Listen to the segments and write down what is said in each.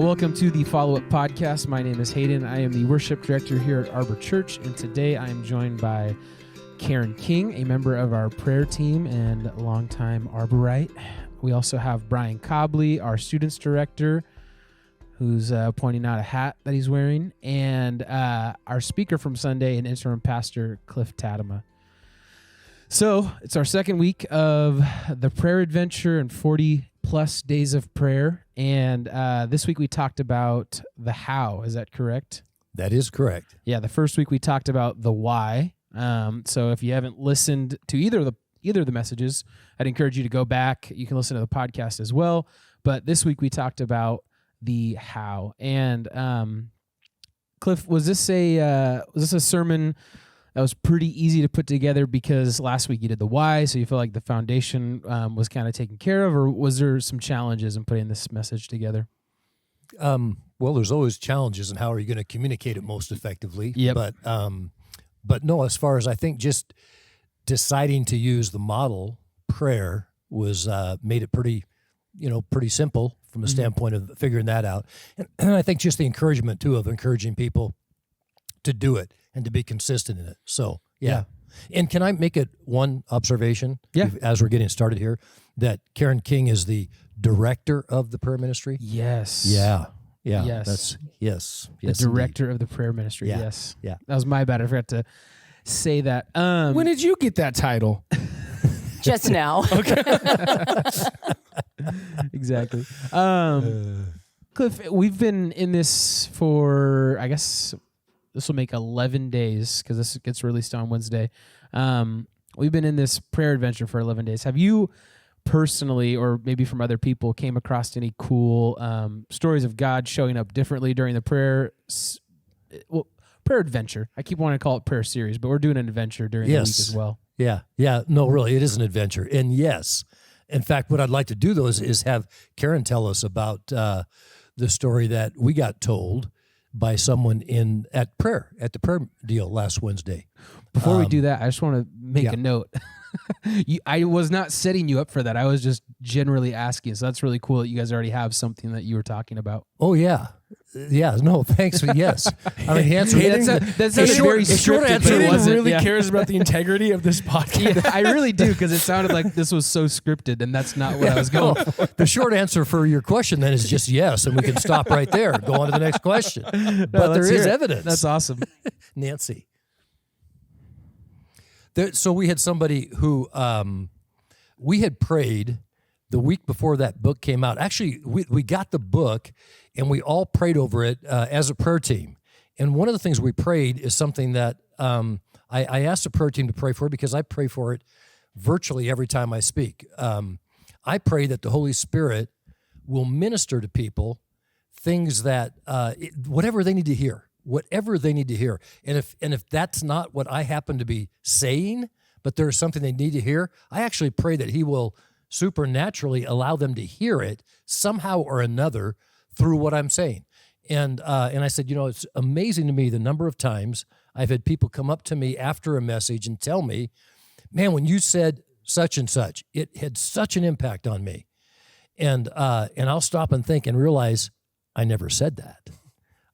Well, welcome to the Follow Up Podcast. My name is Hayden. I am the worship director here at Arbor Church, and today I am joined by Karen King, a member of our prayer team and longtime Arborite. We also have Brian Cobley, our students director, who's uh, pointing out a hat that he's wearing, and uh, our speaker from Sunday and interim pastor, Cliff Tadema. So it's our second week of the prayer adventure and 40 plus days of prayer. And uh, this week we talked about the how. Is that correct? That is correct. Yeah. The first week we talked about the why. Um, so if you haven't listened to either of the either of the messages, I'd encourage you to go back. You can listen to the podcast as well. But this week we talked about the how. And um, Cliff, was this a uh, was this a sermon? That was pretty easy to put together because last week you did the why, so you feel like the foundation um, was kind of taken care of, or was there some challenges in putting this message together? Um, well, there's always challenges, and how are you going to communicate it most effectively? Yep. But um, but no, as far as I think, just deciding to use the model prayer was uh, made it pretty, you know, pretty simple from a Mhm. standpoint of figuring that out, and, and I think just the encouragement too of encouraging people to do it and to be consistent in it. So yeah. And can I make it one observation? Yeah. As we're getting started here, that Karen King is the director of the prayer ministry. Yes. Yeah. Yeah. Yes. That's yes. The yes, director of the prayer ministry. Yeah. Yes. Yeah. That was my bad. I forgot to say that. Um, When did you get that title? just now. Okay. exactly. Um, Cliff, we've been in this for, I guess, this will make 11 days because this gets released on Wednesday. Um, we've been in this prayer adventure for 11 days. Have you personally, or maybe from other people, came across any cool um, stories of God showing up differently during the prayer? Well, prayer adventure. I keep wanting to call it prayer series, but we're doing an adventure during the week as well. Yeah. Yeah. No, really, it is an adventure. And yes, in fact, what I'd like to do though is, is have Karen tell us about uh, the story that we got told by someone in at prayer at the prayer deal last Wednesday. Before we Um, do that, I just want to make yeah. a note. you, I was not setting you up for that. I was just generally asking. So that's really cool that you guys already have something that you were talking about. Oh yeah, yeah. No, thanks. but yes, I mean, he answered. Yeah, that's a- that sounded short- very the short answer but it Hayden wasn't, really yeah. cares about the integrity of this podcast. Yeah, I really do because it sounded like this was so scripted, and that's not what I was going. for. the short answer for your question then is just yes, and we can stop right there. Go on to the next question. No, but there is it. evidence. That's awesome. Nancy. There, so we had somebody who um, we had prayed the week before that book came out. Actually, we, we got the book and we all prayed over it uh, as a prayer team. And one of the things we prayed is something that um, I, I asked the prayer team to pray for because I pray for it virtually every time I speak. Um, I pray that the Holy Spirit will minister to people things that uh, it- whatever they need to hear, whatever they need to hear, and if and if that's not what I happen to be saying, but there's something they need to hear, I actually pray that He will supernaturally allow them to hear it somehow or another through what I'm saying. And uh, and I said, you know, it's amazing to me the number of times I've had people come up to me after a message and tell me, man, when you said such and such, it had such an impact on me. And uh, and I'll stop and think and realize I never said that.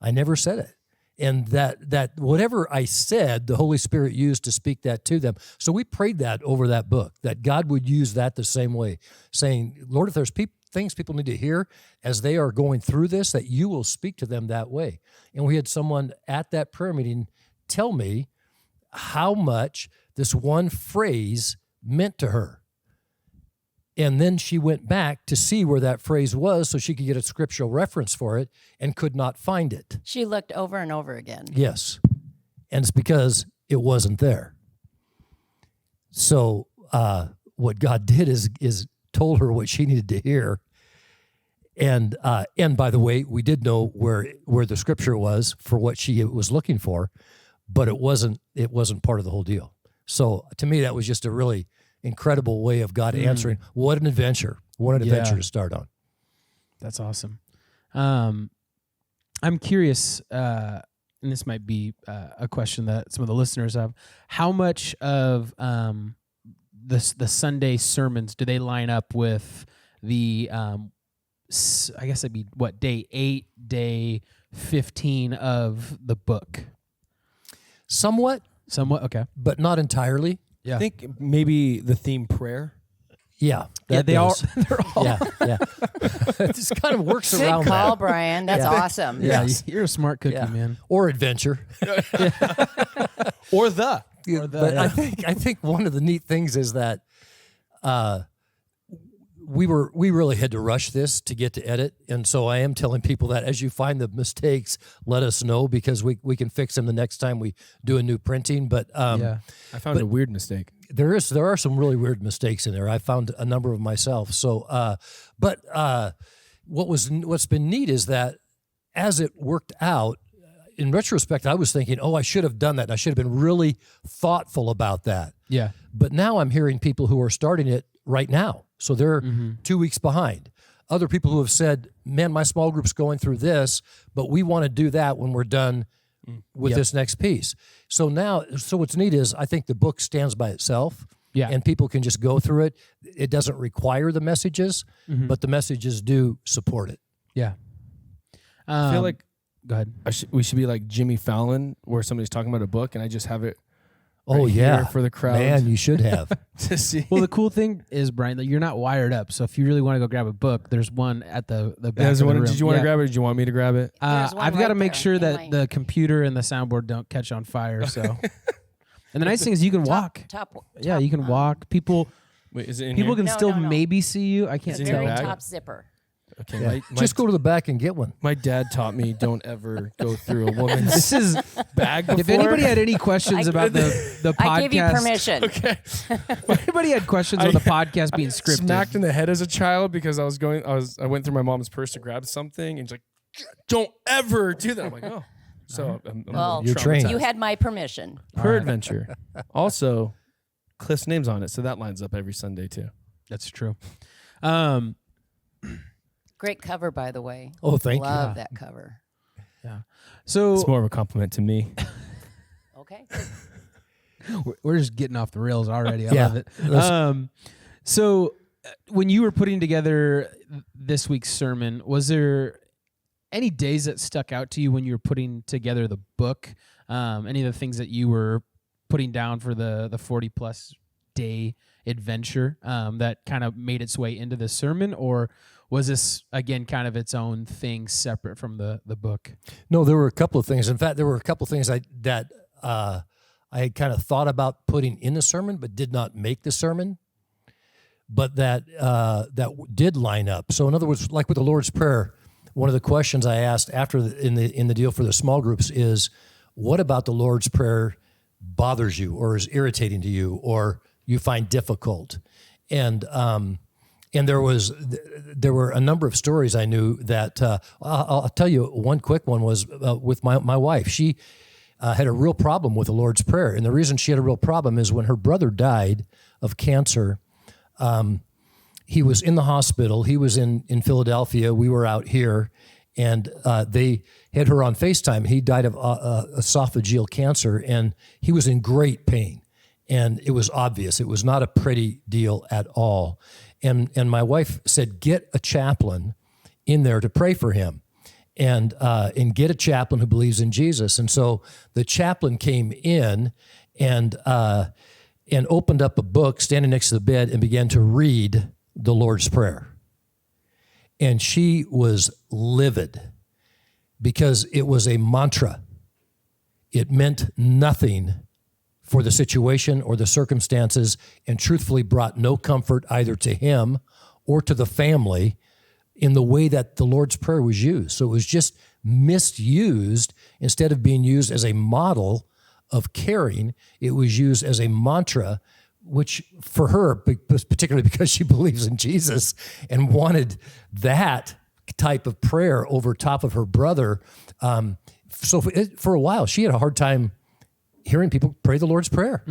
I never said it. And that that whatever I said, the Holy Spirit used to speak that to them. So we prayed that over that book, that God would use that the same way, saying, Lord, if there's things people need to hear as they are going through this, that you will speak to them that way. And we had someone at that prayer meeting tell me how much this one phrase meant to her. And then she went back to see where that phrase was so she could get a scriptural reference for it and could not find it. She looked over and over again. Yes. And it's because it wasn't there. So uh, what God did is is told her what she needed to hear. And uh, and by the way, we did know where where the scripture was for what she was looking for, but it wasn't it wasn't part of the whole deal. So to me, that was just a really incredible way of God answering. What an adventure! What an Yeah. adventure to start on. That's awesome. Um, I'm curious, uh, and this might be uh, a question that some of the listeners have. How much of um, the the Sunday sermons do they line up with the um, I guess it'd be what day eight, day fifteen of the book. Somewhat, Somewhat okay. but not entirely. Yeah. I think maybe the theme prayer. Yeah, yeah, they all does. they're all yeah, yeah. it just kind of works Good around call, that. Brian. That's Yeah. awesome. Yeah, Yes. you're a smart cookie, Yeah. man. Or adventure. Or the. Or the- but I think I think one of the neat things is that uh, we were we really had to rush this to get to edit, and so I am telling people that as you find the mistakes, let us know because we we can fix them the next time we do a new printing. But um, yeah. I found a weird mistake. there is there are some really weird mistakes in there. I found a number of myself. So, uh, but uh, what was what's been neat is that as it worked out, in retrospect, I was thinking, oh, I should have done that. I should have been really thoughtful about that. Yeah. But now I'm hearing people who are starting it right now, so they're mm-hmm. two weeks behind. Other people who have said, "Man, my small group's going through this, but we want to do that when we're done mm, with this next piece." So now, so what's neat is I think the book stands by itself Yeah. and people can just go through it. It doesn't require the messages, mm-hmm. but the messages do support it. Yeah. I feel Um, like go ahead. I should, we should be like Jimmy Fallon, where somebody's talking about a book, and I just have it Oh right yeah, here for the crowd. man, you should have. to see. Well, the cool thing is, Brian, that you're not wired up. So if you really want to go grab a book, there's one at the the back. There's of the one- room. did you want to grab it? Did you want me to grab it? Uh, I've got to make sure that mine. the computer and the soundboard don't catch on fire. So, and the nice thing is you can walk. Top, top. Yeah, you can um, walk. People Wait, is it in people here? can No, still no, no. maybe see you. I can't it your Very tell. top zipper. Okay, Yeah. my, my, just go to the back and get one. my dad taught me don't ever go through a woman's This is bag before. if anybody had any questions I- about the the podcast. I give you permission. okay, If anybody had questions on the podcast being scripted. smacked in the head as a child because I was going. I was. I went through my mom's purse to grab something, and she's like, "Don't ever do that." I'm like, "Oh." So I'm, I'm Well, You're trained. You had my permission. per adventure. Also, Cliff's name's on it, so that lines up every Sunday too. That's true. Um, Great cover, by the way. Oh, thank you. Love that cover. Yeah. So It's more of a compliment to me. Okay. We're- We're just getting off the rails already. I Yeah. love it. Um, so uh, when you were putting together this week's sermon, was there any days that stuck out to you when you were putting together the book? Um, any of the things that you were putting down for the the forty plus day adventure um, that kind of made its way into the sermon, or was this again kind of its own thing separate from the the book? No, there were a couple of things. In fact, there were a couple of things I that uh, I had kind of thought about putting in the sermon, but did not make the sermon. But that uh, that did line up. So, in other words, like with the Lord's Prayer, one of the questions I asked after the, in the in the deal for the small groups is, "What about the Lord's Prayer bothers you, or is irritating to you, or you find difficult?" And um, and there was there were a number of stories I knew that uh, I'll, I'll tell you one quick one was uh, with my my wife. She uh, had a real problem with the Lord's Prayer, and the reason she had a real problem is when her brother died of cancer. Um, he was in the hospital. He was in in Philadelphia. We were out here, and uh, they had her on Facetime. He died of uh, uh, esophageal cancer, and he was in great pain and it was obvious. It was not a pretty deal at all. And and my wife said, get a chaplain in there to pray for him, and uh, and get a chaplain who believes in Jesus. And so the chaplain came in and uh, and opened up a book standing next to the bed and began to read the Lord's Prayer. And she was livid because it was a mantra. It meant nothing for the situation or the circumstances and truthfully brought no comfort either to him or to the family in the way that the Lord's Prayer was used. So it was just misused instead of being used as a model of caring, it was used as a mantra. Which for her, particularly because she believes in Jesus and wanted that type of prayer over top of her brother. Um, so for, a while, she had a hard time hearing people pray the Lord's Prayer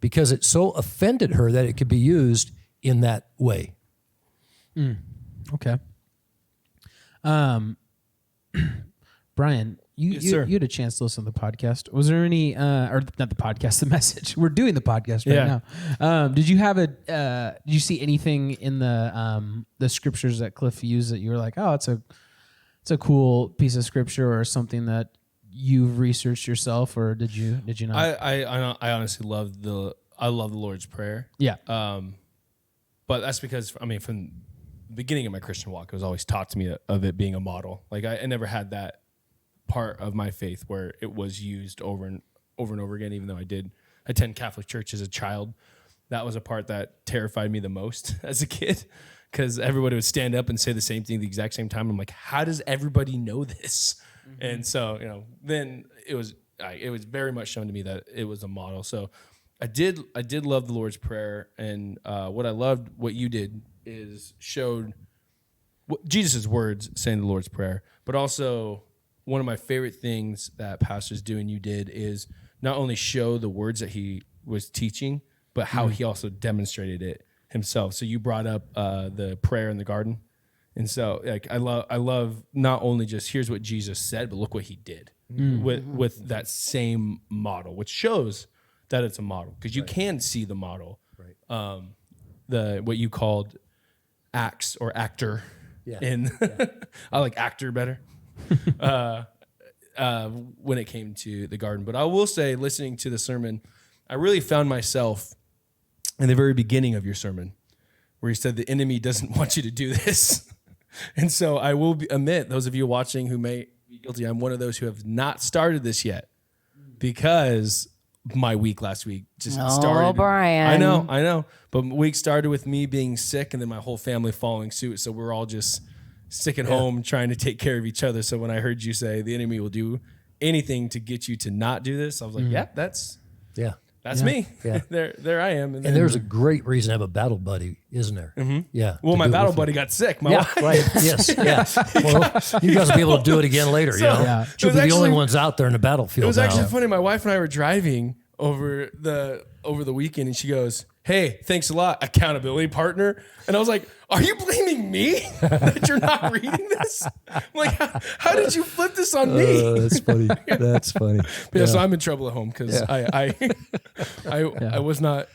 because it so offended her that it could be used in that way. Okay. Um, Brian, you Yes, you, you had a chance to listen to the podcast. Was there any uh or not the podcast, the message? We're doing the podcast right Yeah. now. Um, did you have a uh did you see anything in the um the scriptures that Cliff used that you were like, oh, it's a it's a cool piece of scripture or something that you've researched yourself or did you did you not? I, I I honestly love the I love the Lord's prayer. yeah. Um, but that's because I mean, from the beginning of my Christian walk, it was always taught to me of it being a model. Like I, I never had that part of my faith where it was used over and over and over again. Even though I did attend Catholic church as a child, that was a part that terrified me the most as a kid because everybody would stand up and say the same thing at the exact same time. I'm like, how does everybody know this? And so you know, then it was I, it was very much shown to me that it was a model. So I did I did love the Lord's prayer, and uh, what I loved what you did is showed what Jesus' words saying the Lord's prayer, but also one of my favorite things that pastors do and you did is not only show the words that he was teaching, but how he also demonstrated it himself. So you brought up uh, the prayer in the garden, and so like I love I love not only just here's what Jesus said, but look what he did with with that same model, which shows that it's a model because you can see the model. Right. Um, the what you called acts or actor Yeah. in I like actor better. uh, uh, when it came to the garden, but I will say, listening to the sermon, I really found myself in the very beginning of your sermon, where you said the enemy doesn't want you to do this, and so I will be, admit those of you watching who may be guilty. I'm one of those who have not started this yet because my week last week just Oh, started. Brian. I know, I know. But week started with me being sick and then my whole family following suit. So we're all just sick at home trying to take care of each other. So when I heard you say the enemy will do anything to get you to not do this, I was like, mm. yeah, that's Yeah. That's me. Yeah. there there I am. And there's a great reason to have a battle buddy, isn't there? Mm-hmm. Yeah. well, my battle buddy got sick. My you. wife, Yeah, right. Yes. Yeah. Well, you guys will be able to do it again later. you know, Yeah. You'll be was the only ones out there in the battlefield It was now. actually funny. My wife and I were driving over the over the weekend, and she goes, "Hey, thanks a lot, accountability partner." And I was like, "Are you blaming me that you're not reading this? I'm like, how, how did you flip this on me?" Uh, that's funny. That's funny. But yeah, so I'm in trouble at home because I I I, I was not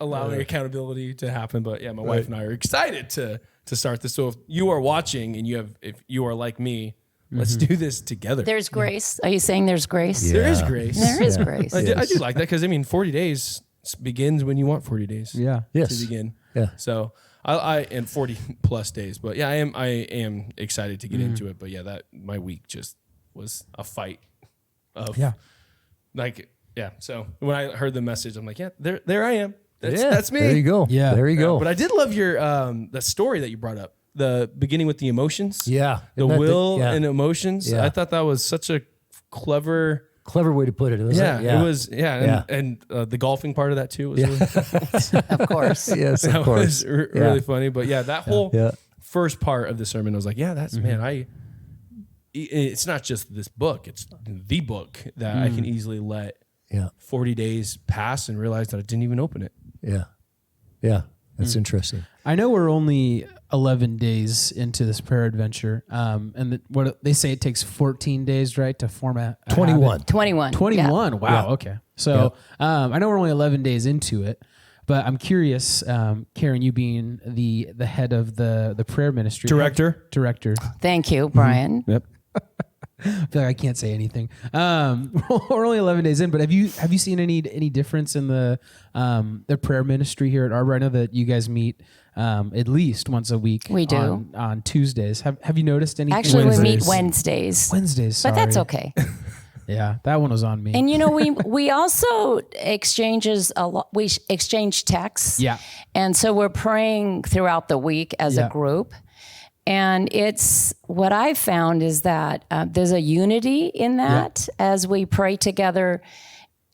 allowing accountability to happen. But yeah, my wife and I are excited to to start this. So if you are watching and you have if you are like me, let's do this together. There's grace. Are you saying there's grace? there is grace. There is grace. I, do, I do like that because I mean, 40 days begins when you want 40 days Yeah. Yes. to begin. Yeah. So I, I and 40 plus days, but yeah, I am I am excited to get into it. But yeah, that my week just was a fight of Yeah. like yeah. So when I heard the message, I'm like, yeah, there there I am. That's yeah. that's me. There you go. Yeah. There you go. But I did love your um the story that you brought up. The beginning with the emotions. yeah. The Isn't that will yeah. and emotions. Yeah. I thought that was such a clever clever way to put it. Isn't yeah, it? it was yeah, and, Yeah. and uh, the golfing part of that too was really, Of course. Yes, that of course. was r- Yeah. really funny. But yeah, that whole Yeah. first part of the sermon, I was like, yeah, that's mm-hmm. man, I. i- It's not just this book; it's the book that I can mm. easily let Yeah. forty days pass and realize that I didn't even open it. Yeah. Yeah. That's mm. interesting. I know we're only 11 days into this prayer adventure. Um, and the, what they say it takes 14 days, right, to form a, a 21. habit. 21. yeah. 21. Wow. Okay. So um, I know we're only 11 days into it, but I'm curious, um, Karen, you being the the head of the the prayer ministry Director. director. Thank you, Brian. Yep. I feel like I can't say anything. Um, we're only 11 days in, but have you have you seen any any difference in the um, the prayer ministry here at Arbor? I know that you guys meet um, at least once a week. We do. on, on Tuesdays. Have Have you noticed anything? Actually, we meet Wednesdays. Wednesdays. Wednesdays, But that's okay. Yeah, that one was on me. And you know, we we also exchanges a lot. We exchange texts. Yeah. And so we're praying throughout the week as Yeah. a group. And it's what I've found is that uh, there's a unity in that as we pray together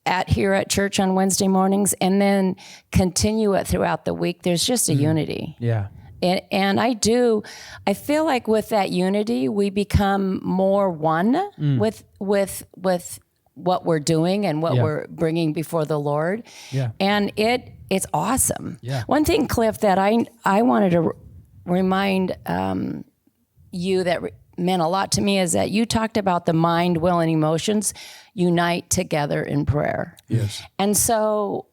at here at church on Wednesday mornings, and then continue it throughout the week. There's just a unity. yeah. And, and I do, I feel like with that unity, we become more one Mm. with with with what we're doing and what Yeah. we're bringing before the Lord. Yeah. And it it's awesome. Yeah. One thing, Cliff, that I I wanted to r- remind um, you that re- meant a lot to me is that you talked about the mind, will, and emotions unite together in prayer. Yes. And so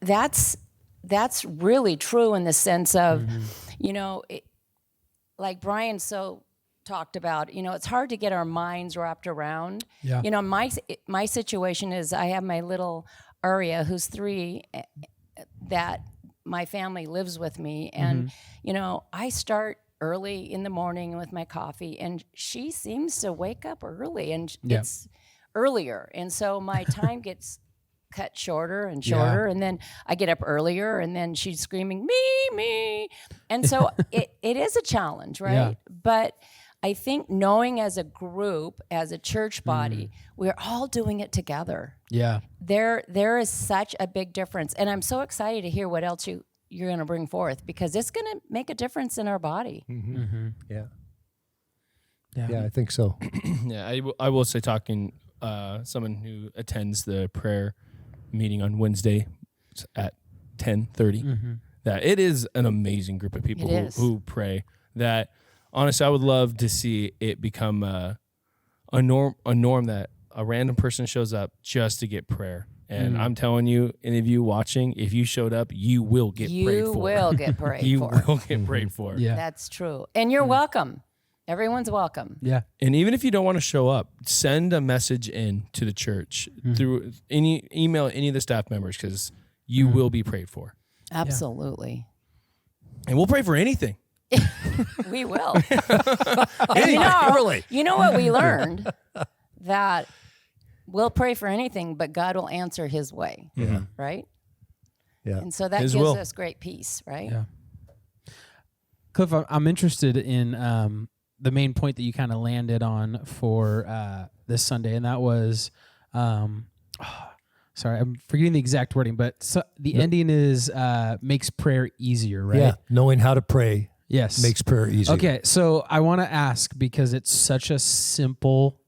that's that's really true in the sense of, you know, it, like Brian so talked about, you know, it's hard to get our minds wrapped around. Yeah. You know, my my situation is I have my little Aria who's 3 eh, that my family lives with me and you know, I start early in the morning with my coffee and she seems to wake up early and Yeah. it's earlier. And so my time gets cut shorter and Yeah. shorter and then I get up earlier and then she's screaming me me and so it, it is a challenge right Yeah. but I think knowing as a group as a church body Mm. we're all doing it together Yeah. there there is such a big difference and I'm so excited to hear what else you you're going to bring forth because it's going to make a difference in our body mm-hmm. Mm-hmm. Yeah. Yeah. Yeah, I think so. Yeah, I, w- I will say talking uh, someone who attends the prayer meeting on Wednesday at ten mm-hmm. that it is an amazing group of people It who, is. who pray. That honestly, I would love to see it become a, a norm a norm that a random person shows up just to get prayer. And mm. I'm telling you, any of you watching, if you showed up, you will get prayed for you will get prayed for. you for will get prayed for. Yeah. that's true and you're mm. welcome everyone's welcome Yeah. And even if you don't want to show up, send a message in to the church mm. through any email any of the staff members because you will be prayed for, absolutely and we'll pray for anything. We will. And you know, really. you know what we learned that we'll pray for anything, but God will answer His way. Yeah. Right. Yeah. And so that His gives will. us great peace. Right. Yeah. Cliff, I'm- I'm interested in um, the main point that you kind of landed on for uh, this Sunday, and that was, um, sorry, I'm forgetting the exact wording, but so, the ending is uh, makes prayer easier, right? Yeah. Knowing how to pray Yes. makes prayer easier. Okay, so I want to ask because it's such a simple,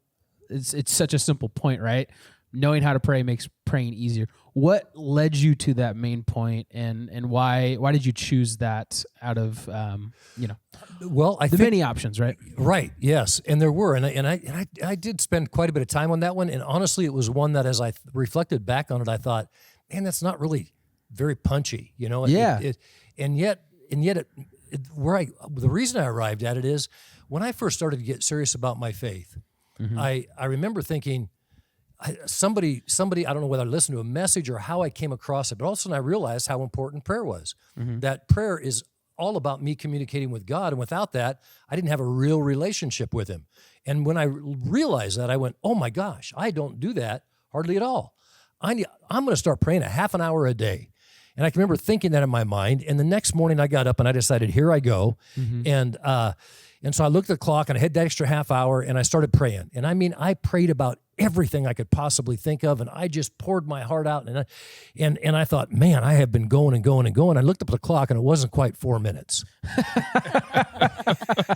it's it's such a simple point, right? Knowing how to pray makes praying easier. What led you to that main point, and and why why did you choose that out of um, you know Well, I the think many options, right? Right. Yes, and there were, and I and I, and I I did spend quite a bit of time on that one, and honestly, it was one that as I reflected back on it, I thought, man, that's not really very punchy, you know? It- Yeah. It, and yet, and yet, it, it, where I the reason I arrived at it is when I first started to get serious about my faith, Mm-hmm. I I remember thinking. I, somebody, somebody, I don't know whether I listened to a message or how I came across it, but all of a sudden I realized how important prayer was. Mm-hmm. That prayer is all about me communicating with God. And without that, I didn't have a real relationship with Him. And when I realized that, I went, oh my gosh, I don't do that hardly at all. I need, I'm going to start praying a half an hour a day. And I can remember thinking that in my mind. And the next morning I got up and I decided, here I go. Mm-hmm. And, uh, and so I looked at the clock and I had that extra half hour and I started praying. And I mean, I prayed about everything I could possibly think of. And I just poured my heart out. And I, and, and I thought, man, I have been going and going and going. I looked up at the clock and it wasn't quite four minutes.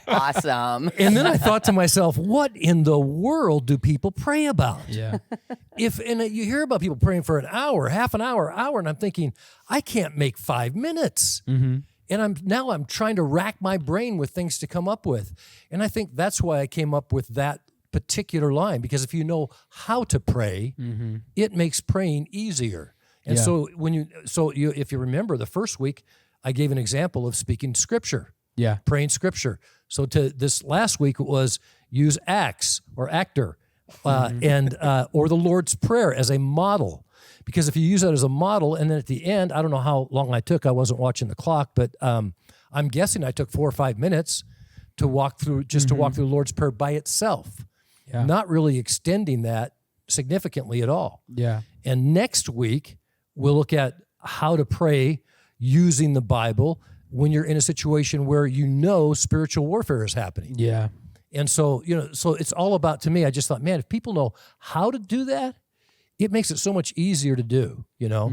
Awesome. And then I thought to myself, what in the world do people pray about? Yeah, If and you hear about people praying for an hour, half an hour, hour, and I'm thinking, I can't make five minutes. Mm-hmm. And I'm now I'm trying to rack my brain with things to come up with. And I think that's why I came up with that particular line because if you know how to pray, it makes praying easier. And Yeah. so when you so you if you remember the first week, I gave an example of speaking scripture yeah, praying scripture. So to this last week it was use acts or actor, uh, and uh, or the Lord's prayer as a model. Because if you use that as a model, and then at the end, I don't know how long I took. I wasn't watching the clock, but um, I'm guessing I took four or five minutes to walk through just to walk through the Lord's prayer by itself, Yeah. not really extending that significantly at all. yeah, And next week, we'll look at how to pray using the Bible when you're in a situation where you know spiritual warfare is happening. yeah, And so, you know, so it's all about to me. I just thought, man, if people know how to do that, it makes it so much easier to do, you know?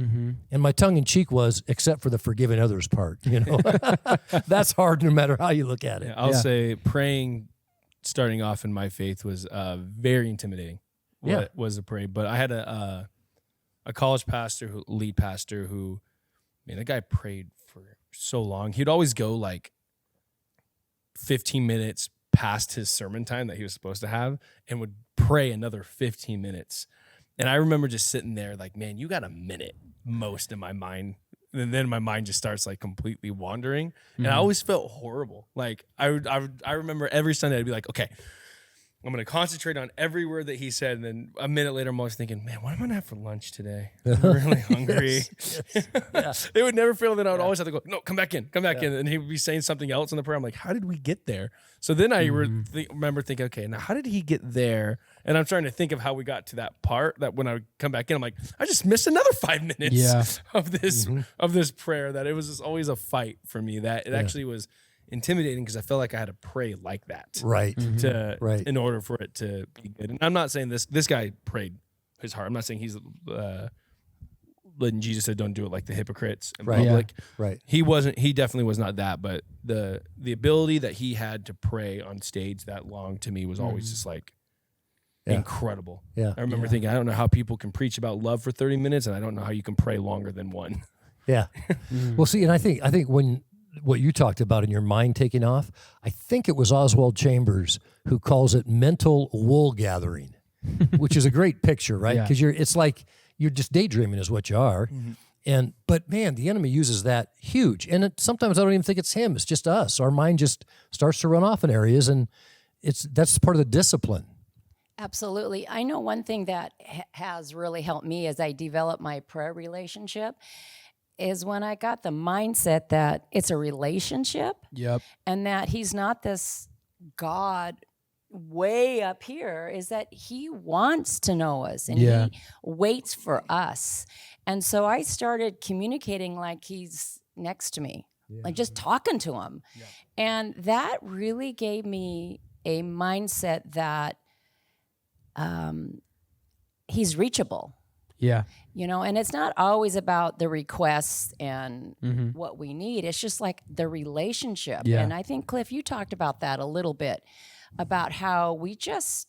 And my tongue in cheek was, except for the forgiving others part, you know? That's hard no matter how you look at it. I'll Yeah. say praying, starting off in my faith was uh, very intimidating. Yeah. What was to pray, but I had a uh, a college pastor, who lead pastor, who, man, that guy prayed for so long. He'd always go like fifteen minutes past his sermon time that he was supposed to have and would pray another 15 minutes. And I remember just sitting there like, man, you got a minute most in my mind. And then my mind just starts like completely wandering. And I mm-hmm. always felt horrible. Like I would, I would, I remember every Sunday I'd be like, okay, I'm gonna concentrate on every word that he said, and then a minute later, I'm always thinking, "Man, what am I gonna have for lunch today? I'm really hungry." it would never fail that I would always have to go, "No, come back in, come back in," and he would be saying something else in the prayer. I'm like, "How did we get there?" So then I re- mm-hmm. th- remember thinking, "Okay, now how did he get there?" And I'm trying to think of how we got to that part. That when I would come back in, I'm like, "I just missed another five minutes Yeah. of this mm-hmm. of this prayer." That it was just always a fight for me. That it actually was intimidating because I felt like I had to pray like that Right. Mm-hmm. to Right. in order for it to be good. And I'm not saying this this guy prayed his heart. I'm not saying he's uh letting Jesus said don't do it like the hypocrites in Right. public. Right. He wasn't he definitely was not that, but the the ability that he had to pray on stage that long to me was always mm-hmm. just like Yeah. incredible. Yeah. I remember thinking, I don't know how people can preach about love for 30 minutes and I don't know how you can pray longer than one. Yeah. Mm-hmm. Well, see, and I think I think when what you talked about in your mind taking off, I think it was Oswald Chambers who calls it mental wool gathering, which is a great picture, right? Yeah. Because you're it's like you're just daydreaming is what you are. Mm-hmm. And but man, the enemy uses that huge. And it, sometimes I don't even think it's him. It's just us. Our mind just starts to run off in areas and it's that's part of the discipline. Absolutely. I know one thing that ha- has really helped me as I develop my prayer relationship is when I got the mindset that it's a relationship Yep. and that he's not this God way up here, is that he wants to know us and Yeah. he waits for us. And so I started communicating like he's next to me, like just talking to him. And that really gave me a mindset that um, he's reachable Yeah. you know and it's not always about the requests and Mhm. what we need it's just like the relationship Yeah. and i think cliff you talked about that a little bit about how we just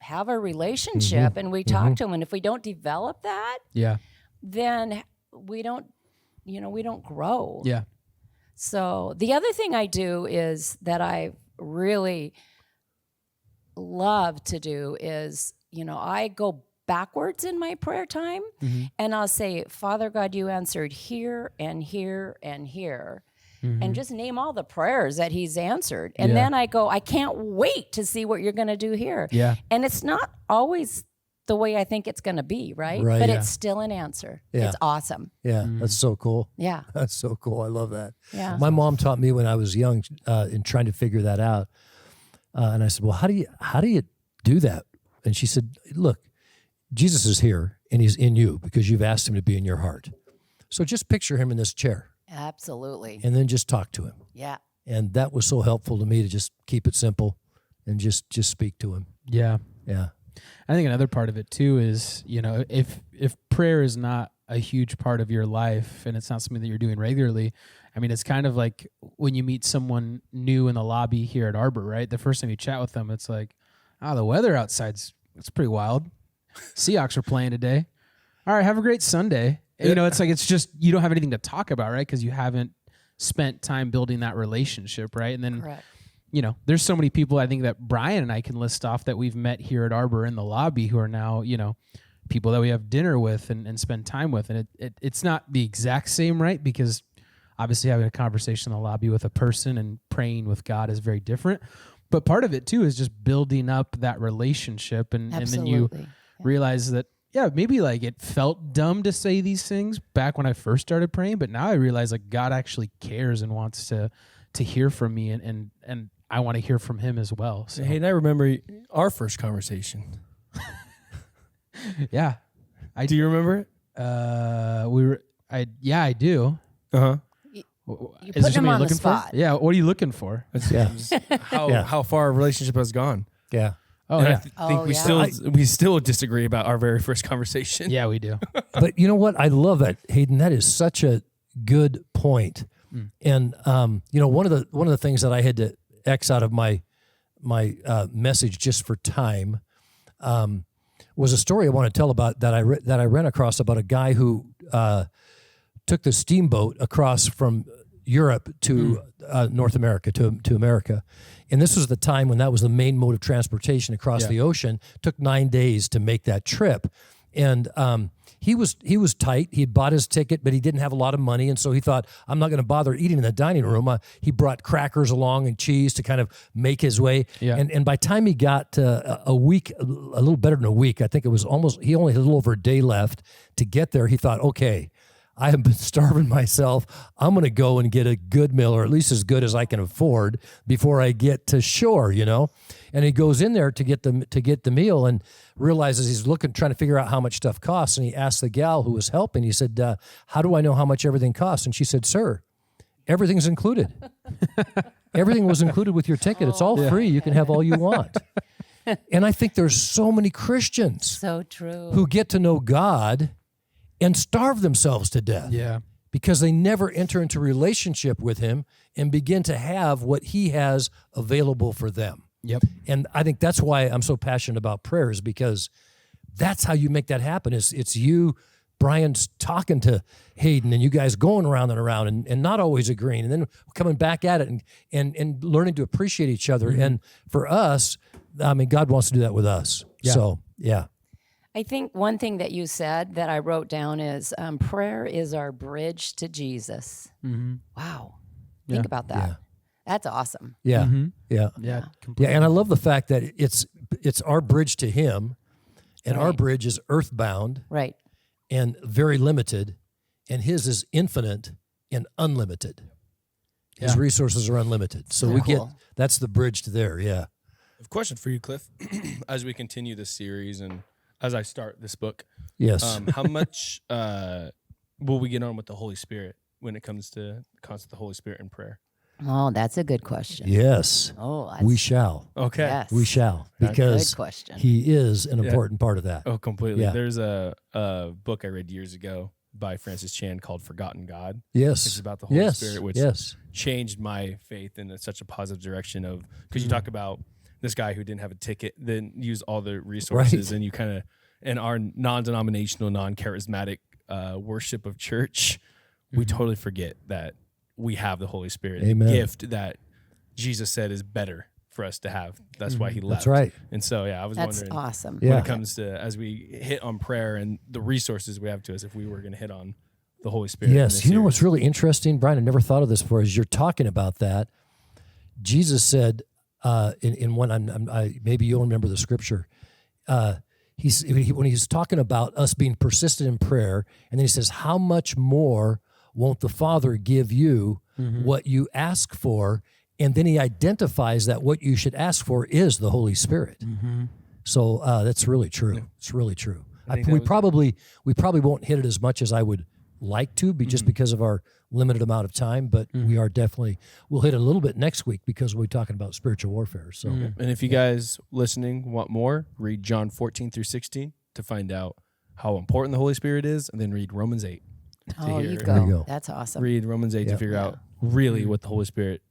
have a relationship Mm-hmm. and we talk to him and if we don't develop that Yeah. then we don't you know we don't grow Yeah. so the other thing I do is that I really love to do is, you know, I go backwards in my prayer time and I'll say, Father God, you answered here and here and here. And just name all the prayers that he's answered. And Yeah. then I go, I can't wait to see what you're going to do here. Yeah. And it's not always the way I think it's going to be, right? Right. But Yeah. it's still an answer. Yeah. It's awesome. Yeah, that's so cool. Yeah. That's so cool. I love that. Yeah. My mom taught me when I was young uh, in trying to figure that out. Uh, and I said, "Well, how do you how do you do that?" And she said, "Look, Jesus is here and he's in you because you've asked him to be in your heart. So just picture him in this chair Absolutely. and then just talk to him." Yeah. And that was so helpful to me to just keep it simple and just just speak to him. Yeah. Yeah. I think another part of it too is, you know, if if prayer is not a huge part of your life and it's not something that you're doing regularly, I mean, it's kind of like when you meet someone new in the lobby here at Arbor, right? The first time you chat with them, it's like, "Ah, the weather outside's it's pretty wild. Seahawks are playing today. All right, have a great Sunday." And, you know, it's like it's just you don't have anything to talk about, right? Because you haven't spent time building that relationship, right? And then Correct. you know, there's so many people I think that Brian and I can list off that we've met here at Arbor in the lobby who are now, you know, people that we have dinner with and, and spend time with. And it, it it's not the exact same, right? Because obviously having a conversation in the lobby with a person and praying with God is very different. But part of it too is just building up that relationship and, and then you Absolutely. Realize that yeah, maybe like it felt dumb to say these things back when I first started praying, but now I realize like God actually cares and wants to to hear from me and and, and I want to hear from him as well. So Hey, and I remember our first conversation. yeah. I Do you remember it? uh we were I yeah, I do. Uh huh. W- You Is put there him on you're the looking spot. for? Yeah, what are you looking for? Yeah. How Yeah. how far our relationship has gone. Yeah. Oh And I yeah. th- Oh, think we yeah. still we still disagree about our very first conversation. yeah, we do. but you know what? I love that, Hayden. That is such a good point. And um, you know, one of the one of the things that I had to X out of my my uh, message just for time um, was a story I want to tell about that I re- that I ran across about a guy who uh, took the steamboat across from Europe to uh, North America to to America, and this was the time when that was the main mode of transportation across Yeah. the ocean. Took nine days to make that trip, and um, he was he was tight. He had bought his ticket, but he didn't have a lot of money, and so he thought, "I'm not going to bother eating in the dining room." Uh, he brought crackers along and cheese to kind of make his way. Yeah. And and by the time he got uh, a a week, a little better than a week, I think it was almost. He only had a little over a day left to get there. He thought, "Okay." I have been starving myself. I'm going to go and get a good meal, or at least as good as I can afford, before I get to shore. You know, and he goes in there to get the to get the meal, and realizes he's looking, trying to figure out how much stuff costs. And he asked the gal who was helping. He said, uh, "How do I know how much everything costs?" And she said, "Sir, everything's included. Everything was included with your ticket. It's all free. You can have all you want." and I think there's so many Christians So true. who get to know God and starve themselves to death Yeah. because they never enter into relationship with him and begin to have what he has available for them. Yep. And I think that's why I'm so passionate about prayers because that's how you make that happen. It's it's you, Brian's talking to Hayden and you guys going around and around and, and not always agreeing and then coming back at it and and, and learning to appreciate each other. Mm-hmm. And for us, I mean God wants to do that with us. Yeah. So yeah. I think one thing that you said that I wrote down is um, prayer is our bridge to Jesus. Wow. Think about that. Mm-hmm. Yeah. That's awesome. Yeah. Mhm. Yeah. Yeah. Yeah, and I love the fact that it's it's our bridge to him and our bridge is earthbound Right. and very limited and his is infinite and unlimited. His Yeah. resources are unlimited. So So we get that's the bridge to there, yeah. I have a question for you, Cliff. as we continue this series and as I start this book, Yes. um, how much uh, will we get on with the Holy Spirit when it comes to the concept of the Holy Spirit in prayer? Oh, that's a good question. yes. Oh, that's, We shall. Okay. Yes. We shall because good question. he is an Yeah. important part of that. Oh, completely. Yeah. There's a, a book I read years ago by Francis Chan called Forgotten God. Yes. It's about the Holy yes. Spirit, which yes. changed my faith in such a positive direction of because you talk about this guy who didn't have a ticket, then use all the resources, Right. and you kind of in our non-denominational, non-charismatic uh, worship of church, we totally forget that we have the Holy Spirit, Mm-hmm. Amen. the gift that Jesus said is better for us to have. That's why He left. Mm-hmm. That's right. And so, yeah, I was That's wondering awesome. Yeah. when it comes to as we hit on prayer and the resources we have to us, if we were going to hit on the Holy Spirit. Yes. this You know series. what's really interesting, Brian? I never thought of this before. As you're talking about that, Jesus said uh, in, in one, I'm, I'm, I, maybe you'll remember the scripture. Uh, he's he, when he's talking about us being persistent in prayer, and then he says, "How much more won't the Father give you what you ask for?" And then he identifies that what you should ask for is the Holy Spirit. So uh, that's really true. It's really true. I we was- probably we probably won't hit it as much as I would like to, be Mm-hmm. just because of our limited amount of time. But we are definitely we'll hit it a little bit next week because we'll be talking about spiritual warfare. So And if you guys listening want more, read John 14 through 16 to find out how important the Holy Spirit is, and then read Romans 8. Oh, you go. You go. That's awesome. Read Romans 8 Yeah. to figure out really what the Holy Spirit,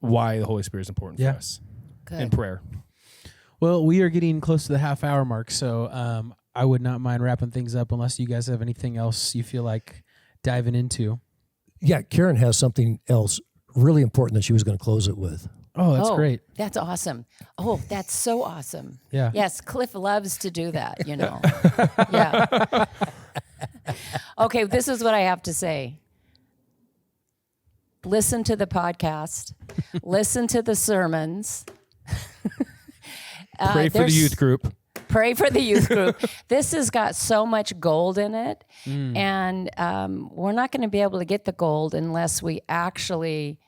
why the Holy Spirit is important Yeah. for us Good. in prayer. Well, we are getting close to the half hour mark, so um, I would not mind wrapping things up unless you guys have anything else you feel like diving into. yeah, Karen has something else really important that she was going to close it with. Oh, that's oh, great. That's awesome. Oh, that's so awesome. Yeah. Yes, Cliff loves to do that, you know. yeah. okay, this is what I have to say. Listen to the podcast, listen to the sermons. Uh, Pray for the youth group. Pray for the youth group. this has got so much gold in it, and um, we're not going to be able to get the gold unless we actually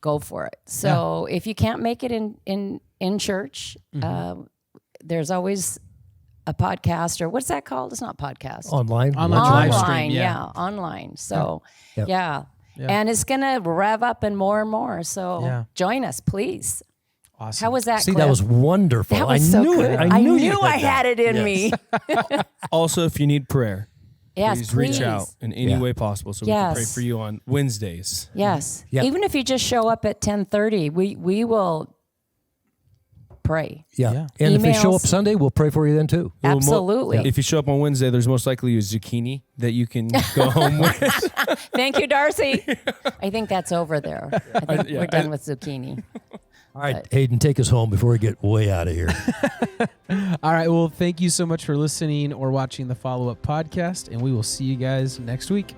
go for it. So if you can't make it in in in church, uh, there's always a podcast or what's that called? It's not podcast. Online, Online watch online. stream, online, yeah. yeah. online. So Yep. yeah. And it's gonna rev up and more and more. So Yeah. join us, please. Awesome. How was that? See, that was wonderful. that was I so knew good. it. I knew, you I that. had it in Yes. me. Also, if you need prayer, yes, please, please. reach out in any Yeah. way possible so we can pray for you on Wednesdays. Yes. Yeah. Even if you just show up at 10:30, we we will pray. Yeah. Yeah. And if they show up Sunday, we'll pray for you then too. Well, mo- Absolutely. If you show up on Wednesday, there's most likely a zucchini that you can go home with. Thank you, Darcy. I think that's over there. I think yeah, we're done I- with zucchini. All right, Hayden, take us home before we get way out of here. All right. Well, thank you so much for listening or watching the follow up podcast, and we will see you guys next week.